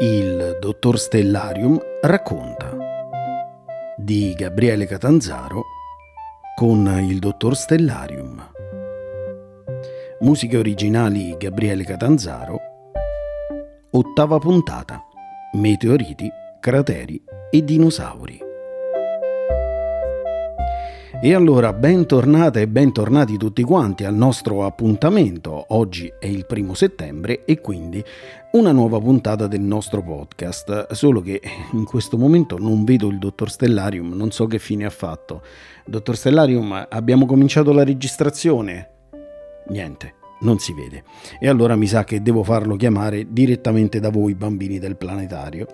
Il dottor Stellarium racconta di Gabriele Catanzaro con il dottor Stellarium. Musiche originali Gabriele Catanzaro. Ottava puntata. Meteoriti, crateri e dinosauri. E allora bentornate e bentornati tutti quanti al nostro appuntamento. Oggi è il primo settembre e quindi una nuova puntata del nostro podcast. Solo che in questo momento non vedo il dottor Stellarium, non so che fine ha fatto. Dottor Stellarium, abbiamo cominciato la registrazione? Niente, non si vede. E allora mi sa che devo farlo chiamare direttamente da voi bambini del planetario.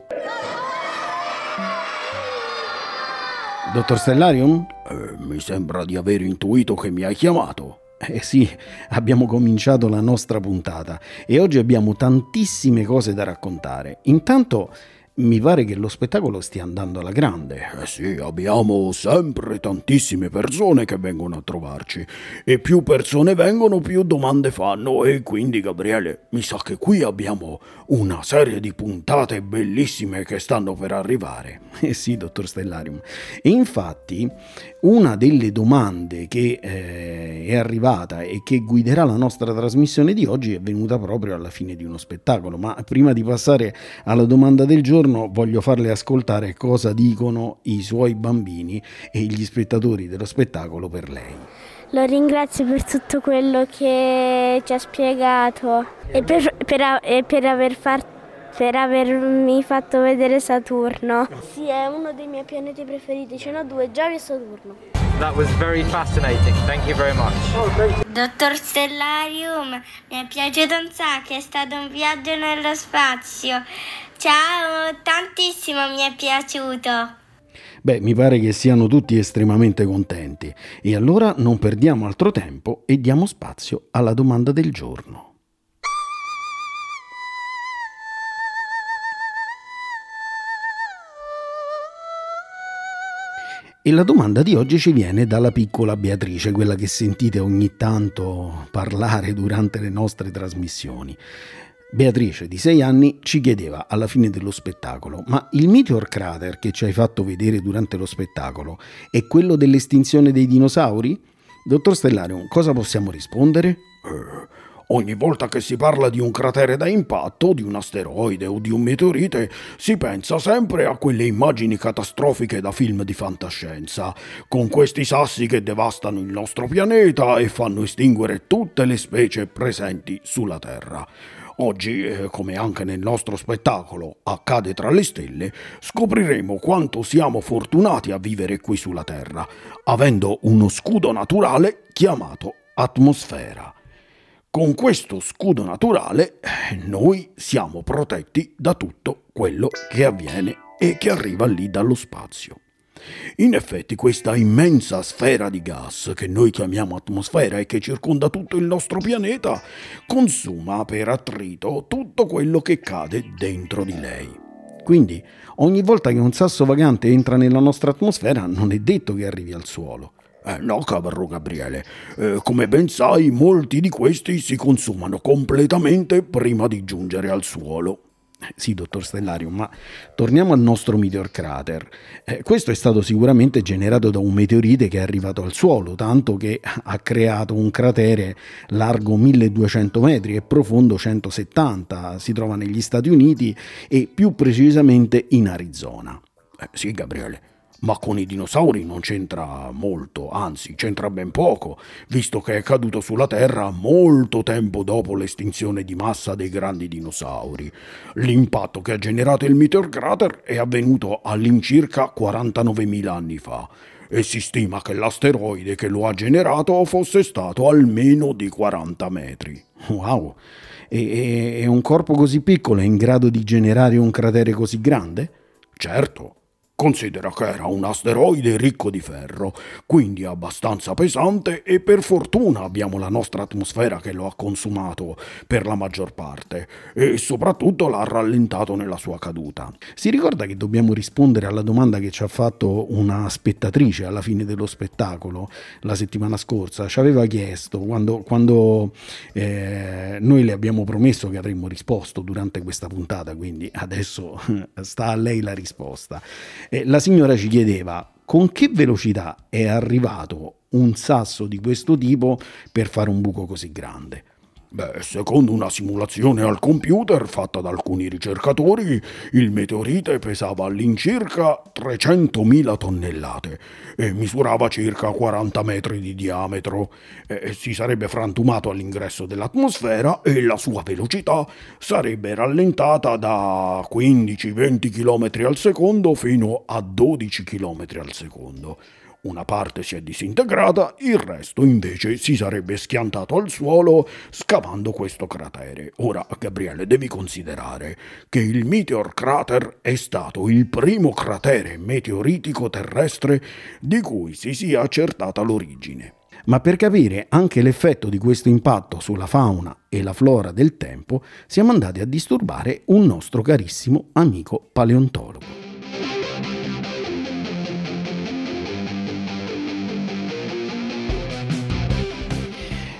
Dottor Stellarium? Eh, mi sembra di aver intuito che mi hai chiamato. Eh sì, abbiamo cominciato la nostra puntata e oggi abbiamo tantissime cose da raccontare. Intanto mi pare che lo spettacolo stia andando alla grande. Eh sì, abbiamo sempre tantissime persone che vengono a trovarci e più persone vengono più domande fanno e quindi Gabriele mi sa che qui abbiamo una serie di puntate bellissime che stanno per arrivare. Eh sì, dottor Stellarium. E infatti una delle domande che eh, è arrivata e che guiderà la nostra trasmissione di oggi è venuta proprio alla fine di uno spettacolo, ma prima di passare alla domanda del giorno voglio farle ascoltare cosa dicono i suoi bambini e gli spettatori dello spettacolo per lei. Lo ringrazio per tutto quello che ci ha spiegato e per, per, e per aver fatto per avermi fatto vedere Saturno. Sì, è uno dei miei pianeti preferiti, ce n'ho due, Giove e Saturno. That was very fascinating. Thank you very much. Dottor Stellarium, mi è piaciuto un sacco, è stato un viaggio nello spazio. Ciao, tantissimo mi è piaciuto. Beh, mi pare che siano tutti estremamente contenti. E allora non perdiamo altro tempo e diamo spazio alla domanda del giorno. E la domanda di oggi ci viene dalla piccola Beatrice, quella che sentite ogni tanto parlare durante le nostre trasmissioni. Beatrice, di 6 anni, ci chiedeva alla fine dello spettacolo: Ma il meteor crater che ci hai fatto vedere durante lo spettacolo è quello dell'estinzione dei dinosauri? Dottor Stellarium, cosa possiamo rispondere? Eh, Ogni volta che si parla di un cratere da impatto, di un asteroide o di un meteorite, si pensa sempre a quelle immagini catastrofiche da film di fantascienza, con questi sassi che devastano il nostro pianeta e fanno estinguere tutte le specie presenti sulla Terra. Oggi, eh, come anche nel nostro spettacolo accade tra le stelle, scopriremo quanto siamo fortunati a vivere qui sulla Terra, avendo uno scudo naturale chiamato atmosfera. Con questo scudo naturale eh, noi siamo protetti da tutto quello che avviene e che arriva lì dallo spazio. In effetti questa immensa sfera di gas che noi chiamiamo atmosfera e che circonda tutto il nostro pianeta consuma per attrito tutto quello che cade dentro di lei. Quindi ogni volta che un sasso vagante entra nella nostra atmosfera non è detto che arrivi al suolo. Eh, no, cavaro Gabriele, eh, come ben sai, molti di questi si consumano completamente prima di giungere al suolo. Sì, dottor Stellarium, ma torniamo al nostro meteor crater. Eh, questo è stato sicuramente generato da un meteorite che è arrivato al suolo, tanto che ha creato un cratere largo 1200 metri e profondo 170. Si trova negli Stati Uniti e più precisamente in Arizona. Eh, sì, Gabriele, ma con i dinosauri non c'entra molto, anzi c'entra ben poco, visto che è caduto sulla Terra molto tempo dopo l'estinzione di massa dei grandi dinosauri. L'impatto che ha generato il meteor crater è avvenuto all'incirca 49.000 anni fa e si stima che l'asteroide che lo ha generato fosse stato almeno di 40 metri. Wow! E, e un corpo così piccolo è in grado di generare un cratere così grande? Certo, Considera che era un asteroide ricco di ferro, quindi abbastanza pesante e per fortuna abbiamo la nostra atmosfera che lo ha consumato per la maggior parte e soprattutto l'ha rallentato nella sua caduta. Si ricorda che dobbiamo rispondere alla domanda che ci ha fatto una spettatrice alla fine dello spettacolo la settimana scorsa, ci aveva chiesto quando, quando eh, noi le abbiamo promesso che avremmo risposto durante questa puntata, quindi adesso sta a lei la risposta. La signora ci chiedeva con che velocità è arrivato un sasso di questo tipo per fare un buco così grande. Beh, secondo una simulazione al computer fatta da alcuni ricercatori, il meteorite pesava all'incirca 300.000 tonnellate e misurava circa 40 metri di diametro. E si sarebbe frantumato all'ingresso dell'atmosfera e la sua velocità sarebbe rallentata da 15-20 km al secondo fino a 12 km al secondo. Una parte si è disintegrata, il resto invece si sarebbe schiantato al suolo scavando questo cratere. Ora, Gabriele, devi considerare che il Meteor Crater è stato il primo cratere meteoritico terrestre di cui si sia accertata l'origine. Ma per capire anche l'effetto di questo impatto sulla fauna e la flora del tempo, siamo andati a disturbare un nostro carissimo amico paleontologo.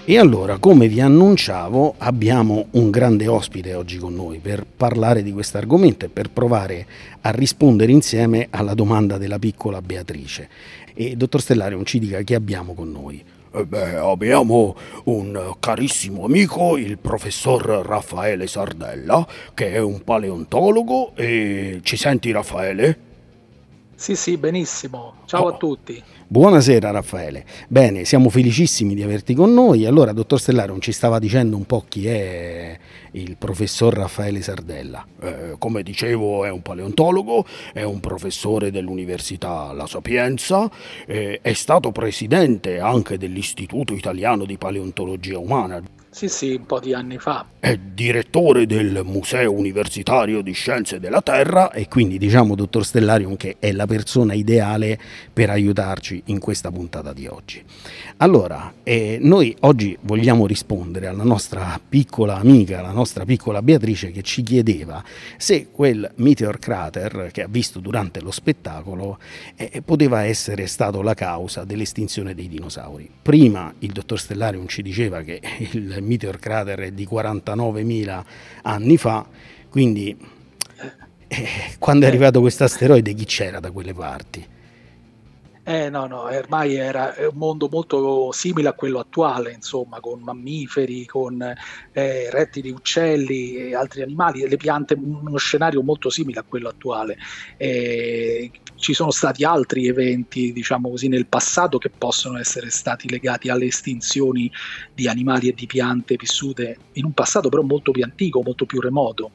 E allora, come vi annunciavo, abbiamo un grande ospite oggi con noi per parlare di questo argomento e per provare a rispondere insieme alla domanda della piccola Beatrice. E dottor Stellario, ci dica chi abbiamo con noi. Eh beh, abbiamo un carissimo amico, il professor Raffaele Sardella, che è un paleontologo e ci senti Raffaele? Sì, sì, benissimo. Ciao oh. a tutti. Buonasera Raffaele. Bene, siamo felicissimi di averti con noi. Allora, dottor Stellaro, ci stava dicendo un po' chi è il professor Raffaele Sardella. Eh, come dicevo, è un paleontologo, è un professore dell'Università La Sapienza, eh, è stato presidente anche dell'Istituto Italiano di Paleontologia Umana sì, sì, un po' di anni fa. È direttore del Museo Universitario di Scienze della Terra e quindi diciamo, dottor Stellarium, che è la persona ideale per aiutarci in questa puntata di oggi. Allora, eh, noi oggi vogliamo rispondere alla nostra piccola amica, la nostra piccola Beatrice, che ci chiedeva se quel meteor crater che ha visto durante lo spettacolo eh, poteva essere stato la causa dell'estinzione dei dinosauri. Prima il dottor Stellarium ci diceva che il Meteor Crater di 49.000 anni fa, quindi eh, quando è arrivato questo asteroide chi c'era da quelle parti? Eh no, no, ormai era un mondo molto simile a quello attuale, insomma, con mammiferi, con eh, rettili, uccelli e altri animali, le piante, uno scenario molto simile a quello attuale. Eh, ci sono stati altri eventi, diciamo così, nel passato che possono essere stati legati alle estinzioni di animali e di piante vissute in un passato però molto più antico, molto più remoto.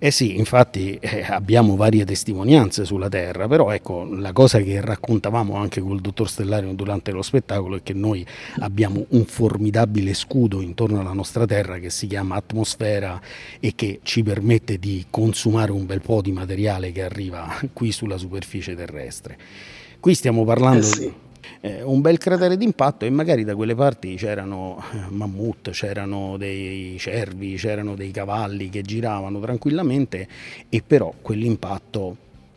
Eh sì, infatti eh, abbiamo varie testimonianze sulla Terra, però ecco, la cosa che raccontavamo anche col dottor Stellario durante lo spettacolo è che noi abbiamo un formidabile scudo intorno alla nostra Terra che si chiama atmosfera e che ci permette di consumare un bel po' di materiale che arriva qui sulla superficie terrestre. Qui stiamo parlando... Eh sì eh, un bel cratere d'impatto e magari da quelle parti c'erano eh, mammut, c'erano dei cervi, c'erano dei cavalli che giravano tranquillamente e però quell'impatto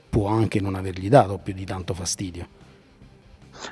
può anche non avergli dato più di tanto fastidio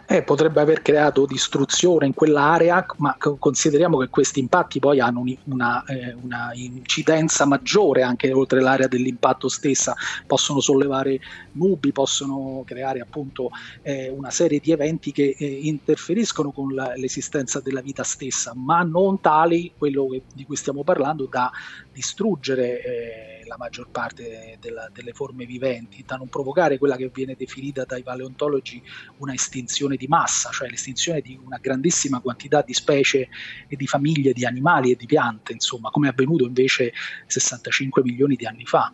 eh, potrebbe aver creato distruzione in quell'area, ma consideriamo che questi impatti poi hanno una, eh, una, incidenza maggiore anche oltre l'area dell'impatto stessa, possono sollevare nubi, possono creare appunto eh, una serie di eventi che eh, interferiscono con la, l'esistenza della vita stessa, ma non tali, quello che, di cui stiamo parlando, da distruggere eh, la maggior parte della, delle forme viventi, da non provocare quella che viene definita dai paleontologi una estinzione di massa, cioè l'estinzione di una grandissima quantità di specie e di famiglie di animali e di piante, insomma, come è avvenuto invece 65 milioni di anni fa.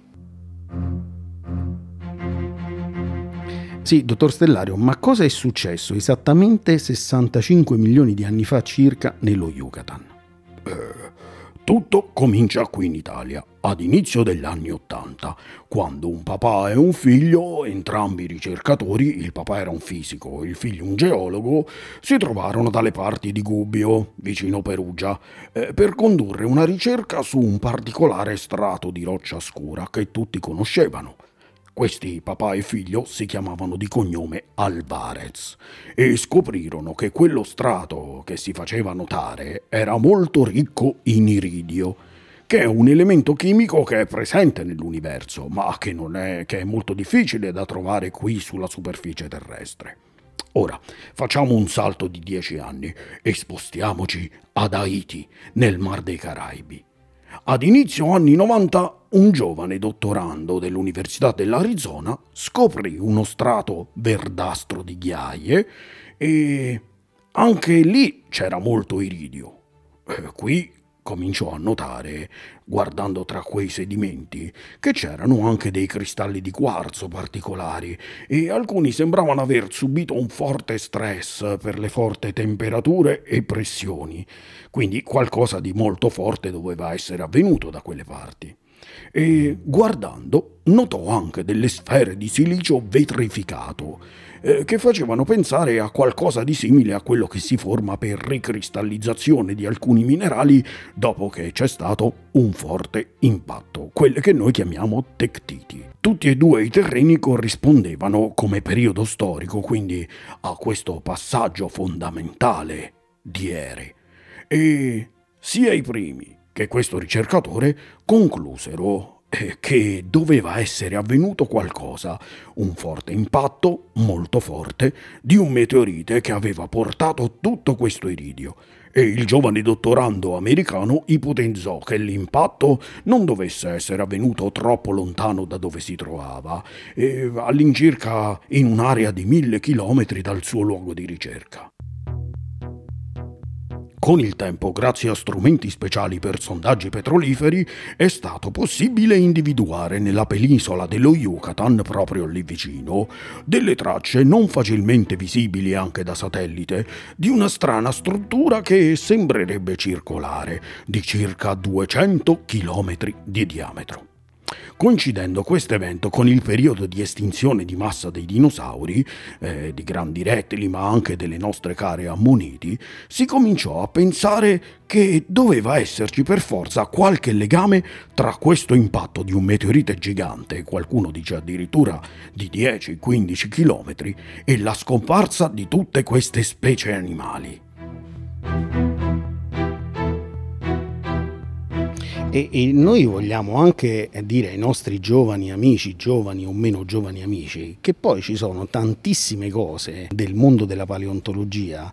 Sì, dottor Stellario, ma cosa è successo esattamente 65 milioni di anni fa circa nello Yucatan? Eh, Tutto comincia qui in Italia, ad inizio degli anni Ottanta, quando un papà e un figlio, entrambi ricercatori, il papà era un fisico il figlio un geologo, si trovarono dalle parti di Gubbio, vicino Perugia, eh, per condurre una ricerca su un particolare strato di roccia scura che tutti conoscevano. Questi papà e figlio si chiamavano di cognome Alvarez e scoprirono che quello strato che si faceva notare era molto ricco in iridio, che è un elemento chimico che è presente nell'universo, ma che, è, che è molto difficile da trovare qui sulla superficie terrestre. Ora facciamo un salto di dieci anni e spostiamoci ad Haiti, nel Mar dei Caraibi. Ad inizio anni 90 un giovane dottorando dell'Università dell'Arizona scoprì uno strato verdastro di ghiaie e anche lì c'era molto iridio. E qui cominciò a notare, guardando tra quei sedimenti, che c'erano anche dei cristalli di quarzo particolari e alcuni sembravano aver subito un forte stress per le forti temperature e pressioni, quindi qualcosa di molto forte doveva essere avvenuto da quelle parti e guardando notò anche delle sfere di silicio vetrificato eh, che facevano pensare a qualcosa di simile a quello che si forma per ricristallizzazione di alcuni minerali dopo che c'è stato un forte impatto, quelle che noi chiamiamo tectiti. Tutti e due i terreni corrispondevano come periodo storico quindi a questo passaggio fondamentale di ere e sia i primi che questo ricercatore conclusero eh, che doveva essere avvenuto qualcosa, un forte impatto, molto forte, di un meteorite che aveva portato tutto questo iridio e il giovane dottorando americano ipotizzò che l'impatto non dovesse essere avvenuto troppo lontano da dove si trovava, all'incirca in un'area di mille chilometri dal suo luogo di ricerca. Con il tempo, grazie a strumenti speciali per sondaggi petroliferi, è stato possibile individuare nella penisola dello Yucatan, proprio lì vicino, delle tracce non facilmente visibili anche da satellite di una strana struttura che sembrerebbe circolare, di circa 200 km di diametro. Coincidendo questo evento con il periodo di estinzione di massa dei dinosauri, eh, di grandi rettili ma anche delle nostre care ammoniti, si cominciò a pensare che doveva esserci per forza qualche legame tra questo impatto di un meteorite gigante, qualcuno dice addirittura di 10-15 km, e la scomparsa di tutte queste specie animali. E, e, noi vogliamo anche dire ai nostri giovani amici, giovani o meno giovani amici, che poi ci sono tantissime cose del mondo della paleontologia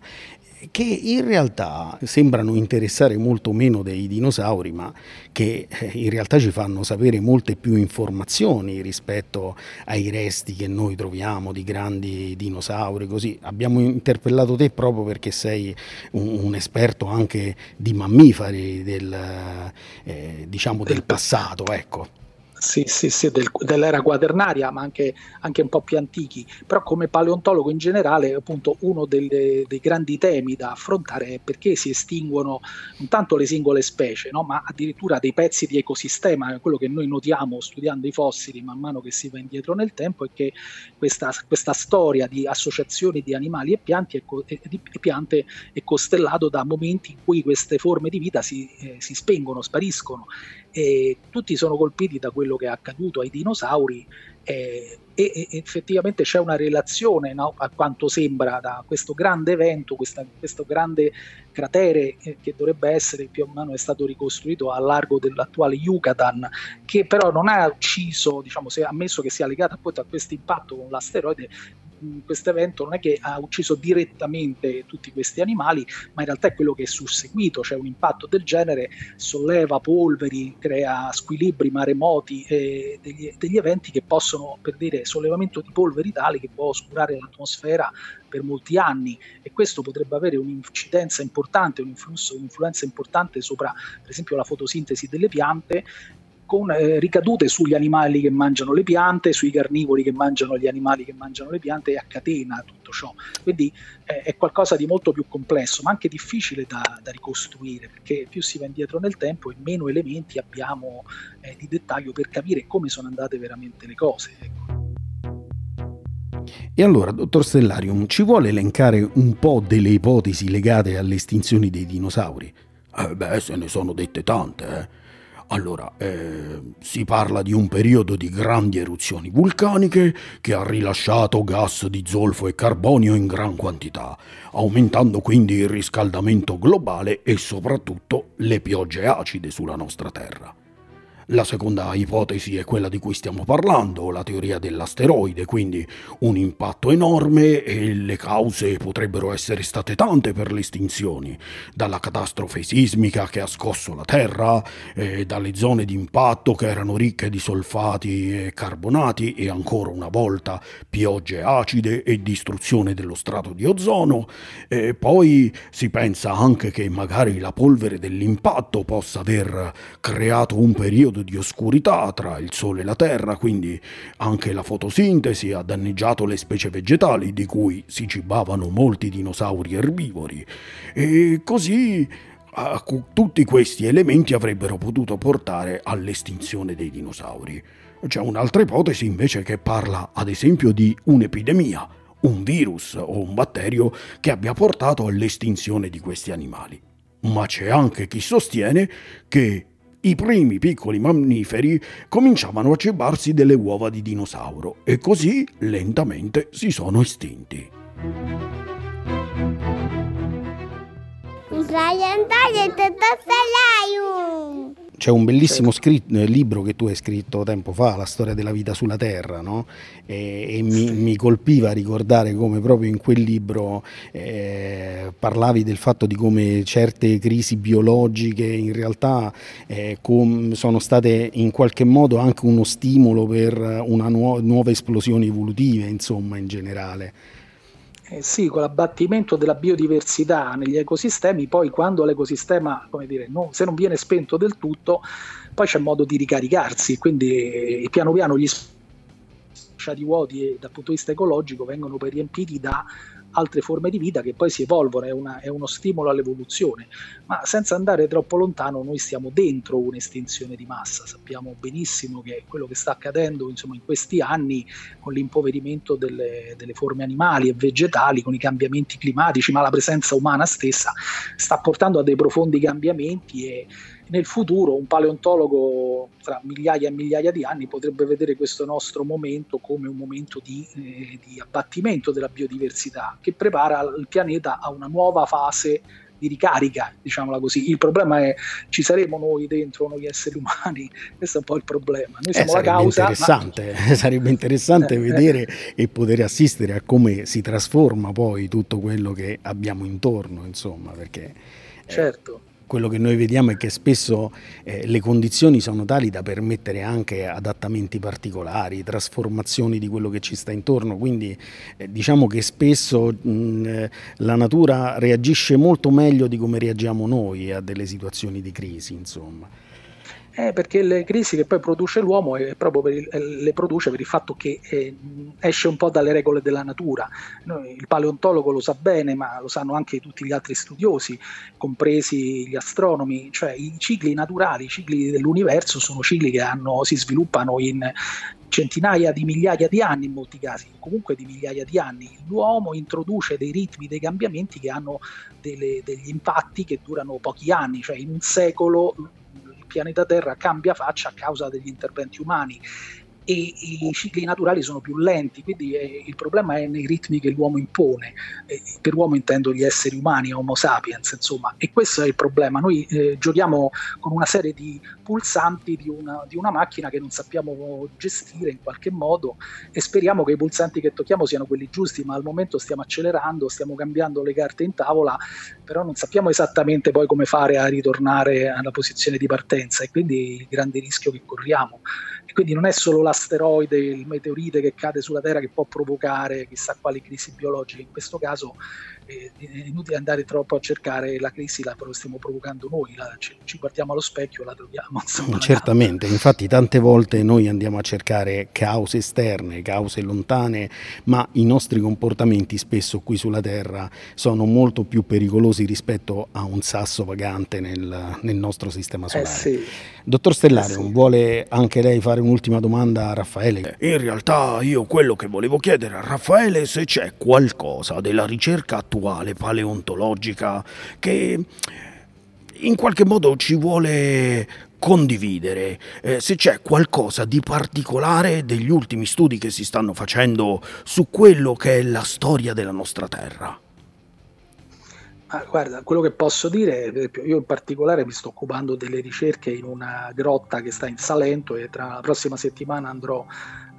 che in realtà sembrano interessare molto meno dei dinosauri, ma che eh, in realtà ci fanno sapere molte più informazioni rispetto ai resti che noi troviamo di grandi dinosauri. Così abbiamo interpellato te proprio perché sei un, un esperto anche di mammiferi del, eh, diciamo del passato. Ecco. Sì, sì, sì, del, dell'era quaternaria, ma anche, anche, un po' più antichi. Però come paleontologo in generale, appunto, uno delle, dei grandi temi da affrontare è perché si estinguono non tanto le singole specie, no? ma addirittura dei pezzi di ecosistema. Quello che noi notiamo studiando i fossili man mano che si va indietro nel tempo è che questa, questa storia di associazioni di animali e, pianti è, e, e piante è costellato da momenti in cui queste forme di vita si, eh, si spengono, spariscono e tutti sono colpiti da quello che è accaduto ai dinosauri eh, e, e, effettivamente c'è una relazione no, a quanto sembra da questo grande evento, questa, questo grande cratere eh, che dovrebbe essere più o meno è stato ricostruito a largo dell'attuale Yucatan, che però non ha ucciso, diciamo, se ammesso che sia legato appunto a questo impatto con l'asteroide, questo evento non è che ha ucciso direttamente tutti questi animali, ma in realtà è quello che è susseguito, cioè un impatto del genere solleva polveri, crea squilibri, maremoti, eh, degli, degli, eventi che possono, per dire, sollevamento di polveri tali che può oscurare l'atmosfera per molti anni. E questo potrebbe avere un'incidenza importante, un influsso, un'influenza importante sopra, per esempio, la fotosintesi delle piante con eh, ricadute sugli animali che mangiano le piante, sui carnivori che mangiano gli animali che mangiano le piante e a catena tutto ciò. Quindi eh, è qualcosa di molto più complesso, ma anche difficile da, da, ricostruire, perché più si va indietro nel tempo e meno elementi abbiamo eh, di dettaglio per capire come sono andate veramente le cose. Ecco. E allora, dottor Stellarium, ci vuole elencare un po' delle ipotesi legate alle estinzioni dei dinosauri? Eh beh, se ne sono dette tante, eh. Allora, eh, si parla di un periodo di grandi eruzioni vulcaniche che ha rilasciato gas di zolfo e carbonio in gran quantità, aumentando quindi il riscaldamento globale e soprattutto le piogge acide sulla nostra Terra. La seconda ipotesi è quella di cui stiamo parlando, la teoria dell'asteroide, quindi un impatto enorme e le cause potrebbero essere state tante per le estinzioni, dalla catastrofe sismica che ha scosso la Terra, eh, dalle zone di impatto che erano ricche di solfati e carbonati e ancora una volta piogge acide e distruzione dello strato di ozono, e poi si pensa anche che magari la polvere dell'impatto possa aver creato un periodo periodo di oscurità tra il Sole e la Terra, quindi anche la fotosintesi ha danneggiato le specie vegetali di cui si cibavano molti dinosauri erbivori. E così tutti questi elementi avrebbero potuto portare all'estinzione dei dinosauri. C'è un'altra ipotesi invece che parla ad esempio di un'epidemia, un virus o un batterio che abbia portato all'estinzione di questi animali. Ma c'è anche chi sostiene che i primi piccoli mammiferi cominciavano a cibarsi delle uova di dinosauro e così lentamente si sono estinti. Brian Tagliate c'è un bellissimo scritto, eh, libro che tu hai scritto tempo fa, La storia della vita sulla Terra, no? e, e mi, mi, colpiva ricordare come proprio in quel libro eh, parlavi del fatto di come certe crisi biologiche in realtà eh, com, sono state in qualche modo anche uno stimolo per una nuova, nuove esplosioni evolutive, insomma, in generale. Eh sì, con l'abbattimento della biodiversità negli ecosistemi, poi quando l'ecosistema, come dire, non, se non viene spento del tutto, poi c'è modo di ricaricarsi, quindi eh, piano piano gli spazi vuoti eh, dal punto di vista ecologico vengono riempiti da altre forme di vita che poi si evolvono, è, una, è, uno stimolo all'evoluzione, ma senza andare troppo lontano noi stiamo dentro un'estinzione di massa, sappiamo benissimo che quello che sta accadendo insomma, in questi anni con l'impoverimento delle, delle forme animali e vegetali, con i cambiamenti climatici, ma la presenza umana stessa sta portando a dei profondi cambiamenti e nel futuro un paleontologo tra migliaia e migliaia di anni potrebbe vedere questo nostro momento come un momento di, eh, di abbattimento della biodiversità che prepara il pianeta a una nuova fase di ricarica, diciamola così. Il problema è ci saremo noi dentro, noi esseri umani, questo è un po' il problema. Noi siamo eh, la causa. Interessante, ma... sarebbe interessante eh, vedere e poter assistere a come si trasforma poi tutto quello che abbiamo intorno, insomma, perché... Certo quello che noi vediamo è che spesso eh, le condizioni sono tali da permettere anche adattamenti particolari, trasformazioni di quello che ci sta intorno, quindi eh, diciamo che spesso mh, eh, la natura reagisce molto meglio di come reagiamo noi a delle situazioni di crisi, insomma. Eh, perché le crisi che poi produce l'uomo è proprio il, eh, le produce per il fatto che eh, esce un po' dalle regole della natura. Noi, il paleontologo lo sa bene, ma lo sanno anche tutti gli altri studiosi, compresi gli astronomi, cioè i cicli naturali, i cicli dell'universo sono cicli che hanno, si sviluppano in centinaia di migliaia di anni in molti casi, comunque di migliaia di anni. L'uomo introduce dei ritmi, dei cambiamenti che hanno delle, degli impatti che durano pochi anni, cioè in un secolo pianeta Terra cambia faccia a causa degli interventi umani e i cicli naturali sono più lenti, quindi eh, il problema è nei ritmi che l'uomo impone. Eh, per uomo intendo gli esseri umani, Homo sapiens, insomma, e questo è il problema. Noi eh, giochiamo con una serie di pulsanti di una, di una, macchina che non sappiamo gestire in qualche modo e speriamo che i pulsanti che tocchiamo siano quelli giusti, ma al momento stiamo accelerando, stiamo cambiando le carte in tavola, però non sappiamo esattamente poi come fare a ritornare alla posizione di partenza e quindi il grande rischio che corriamo. E quindi non è solo la l'asteroide, il meteorite che cade sulla Terra che può provocare chissà quali crisi biologiche, in questo caso è inutile andare troppo a cercare la crisi, la stiamo provocando noi, la, ci, ci, guardiamo allo specchio, la troviamo. Insomma, Certamente, infatti tante volte noi andiamo a cercare cause esterne, cause lontane, ma i nostri comportamenti spesso qui sulla Terra sono molto più pericolosi rispetto a un sasso vagante nel, nel nostro sistema solare. Eh sì. Dottor Stellare, eh sì. vuole anche lei fare un'ultima domanda a Raffaele? In realtà io quello che volevo chiedere a Raffaele è se c'è qualcosa della ricerca attuale paleontologica che in qualche modo ci vuole condividere eh, se c'è qualcosa di particolare degli ultimi studi che si stanno facendo su quello che è la storia della nostra Terra. Ah, guarda, quello che posso dire, io in particolare mi sto occupando delle ricerche in una grotta che sta in Salento e tra la prossima settimana andrò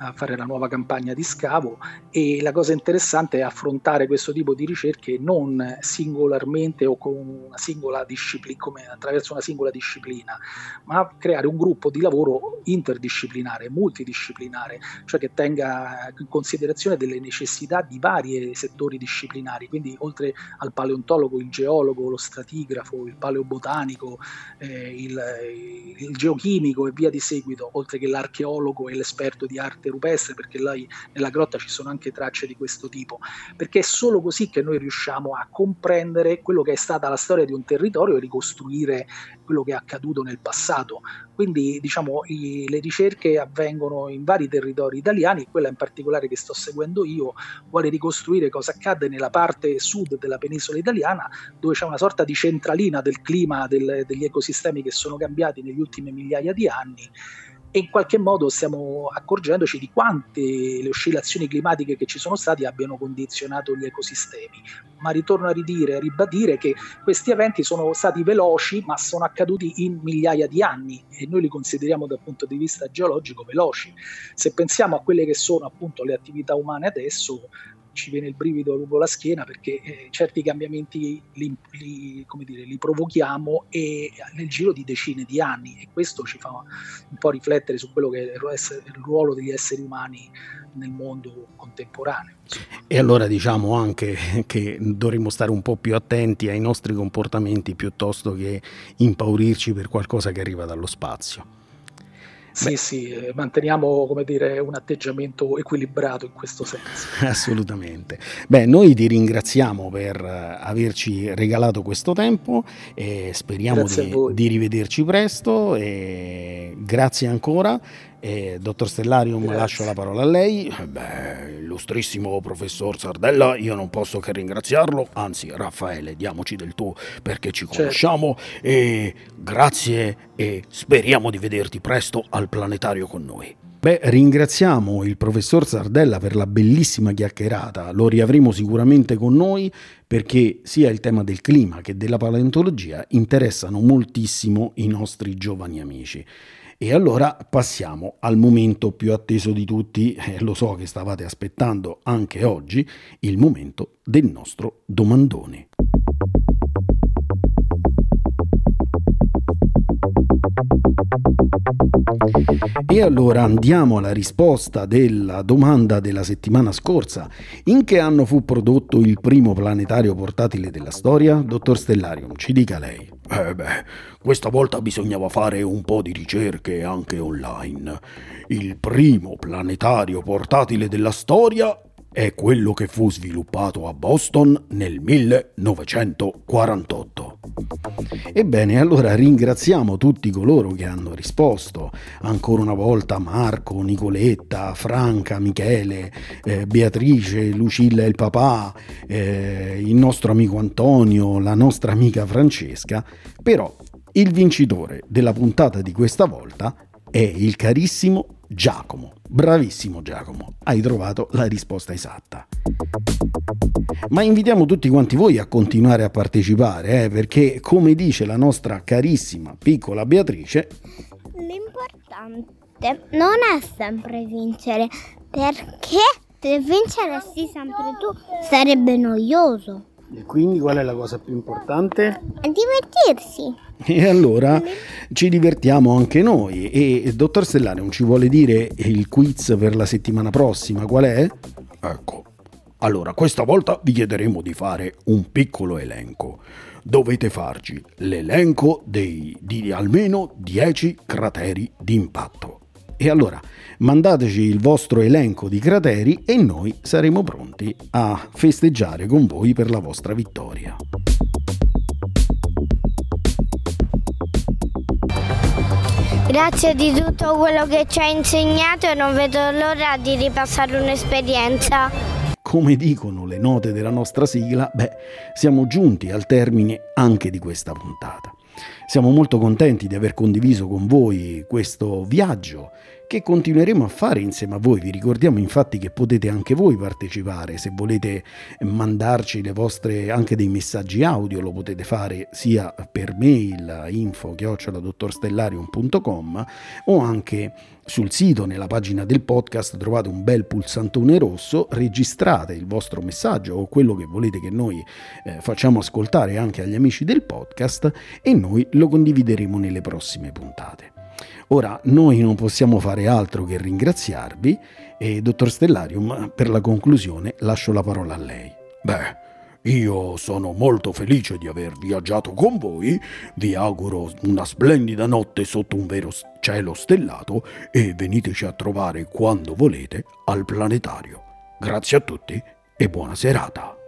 a fare la nuova campagna di scavo e la cosa interessante è affrontare questo tipo di ricerche non singolarmente o con una singola disciplina, come attraverso una singola disciplina, ma creare un gruppo di lavoro interdisciplinare, multidisciplinare, cioè che tenga in considerazione delle necessità di vari settori disciplinari, quindi oltre al paleontologo, il geologo, lo stratigrafo, il paleobotanico, eh, il, il geochimico e via di seguito, oltre che l'archeologo e l'esperto di arte rupestre, perché là nella grotta ci sono anche tracce di questo tipo, perché è solo così che noi riusciamo a comprendere quello che è stata la storia di un territorio e ricostruire quello che è accaduto nel passato. Quindi diciamo i, le ricerche avvengono in vari territori italiani, quella in particolare che sto seguendo io vuole ricostruire cosa accade nella parte sud della penisola italiana, dove c'è una sorta di centralina del clima del, degli ecosistemi che sono cambiati negli ultimi migliaia di anni e in qualche modo stiamo accorgendoci di quante le oscillazioni climatiche che ci sono state abbiano condizionato gli ecosistemi. Ma ritorno a ridire, a ribadire che questi eventi sono stati veloci, ma sono accaduti in migliaia di anni e noi li consideriamo dal punto di vista geologico veloci. Se pensiamo a quelle che sono appunto le attività umane adesso, ci viene il brivido lungo la schiena perché eh, certi cambiamenti li, li, dire, li, provochiamo e nel giro di decine di anni e questo ci fa un po' riflettere su quello che è il ruolo degli esseri umani nel mondo contemporaneo. E allora diciamo anche che dovremmo stare un po' più attenti ai nostri comportamenti piuttosto che impaurirci per qualcosa che arriva dallo spazio. Sì, Beh. sì, eh, manteniamo come dire, un atteggiamento equilibrato in questo senso. Assolutamente. Beh, noi ti ringraziamo per eh, averci regalato questo tempo e speriamo di, di, rivederci presto. E grazie ancora eh, dottor Stellarium, Grazie. lascio la parola a lei. Eh beh, illustrissimo professor Sardella, io non posso che ringraziarlo, anzi Raffaele, diamoci del tu perché ci certo. conosciamo certo. e grazie e speriamo di vederti presto al planetario con noi. Beh, ringraziamo il professor Sardella per la bellissima chiacchierata, lo riavremo sicuramente con noi perché sia il tema del clima che della paleontologia interessano moltissimo i nostri giovani amici. E allora passiamo al momento più atteso di tutti, eh, lo so che stavate aspettando anche oggi, il momento del nostro domandone. E allora andiamo alla risposta della domanda della settimana scorsa. In che anno fu prodotto il primo planetario portatile della storia? Dottor Stellarium, ci dica lei. Eh beh, questa volta bisognava fare un po' di ricerche anche online. Il primo planetario portatile della storia è quello che fu sviluppato a Boston nel 1948. Ebbene, allora ringraziamo tutti coloro che hanno risposto. Ancora una volta Marco, Nicoletta, Franca, Michele, eh, Beatrice, Lucilla e il papà, eh, il nostro amico Antonio, la nostra amica Francesca. Però il vincitore della puntata di questa volta è il carissimo Giacomo. Bravissimo Giacomo, hai trovato la risposta esatta. Ma invitiamo tutti quanti voi a continuare a partecipare, eh, perché come dice la nostra carissima piccola Beatrice, l'importante non è sempre vincere, perché se vinceresti sempre tu sarebbe noioso. E quindi qual è la cosa più importante? Divertirsi. E allora ci divertiamo anche noi. E dottor Stellare, non ci vuole dire il quiz per la settimana prossima? Qual è? Ecco, Allora, questa volta vi chiederemo di fare un piccolo elenco. Dovete farci l'elenco dei, di almeno 10 crateri d'impatto. E allora mandateci il vostro elenco di crateri e noi saremo pronti a festeggiare con voi per la vostra vittoria. Grazie di tutto quello che ci hai insegnato e non vedo l'ora di ripassare un'esperienza. Come dicono le note della nostra sigla, beh, siamo giunti al termine anche di questa puntata. Siamo molto contenti di aver condiviso con voi questo viaggio che continueremo a fare insieme a voi. Vi ricordiamo infatti che potete anche voi partecipare, se volete mandarci le vostre anche dei messaggi audio, lo potete fare sia per mail info dottorstellarium.com o anche sul sito, nella pagina del podcast, trovate un bel pulsantone rosso, registrate il vostro messaggio o quello che volete che noi eh, facciamo ascoltare anche agli amici del podcast e noi lo condivideremo nelle prossime puntate. Ora, noi non possiamo fare altro che ringraziarvi e, dottor Stellarium, per la conclusione lascio la parola a lei. Beh, io sono molto felice di aver viaggiato con voi, vi auguro una splendida notte sotto un vero cielo stellato e veniteci a trovare quando volete al planetario. Grazie a tutti e buona serata.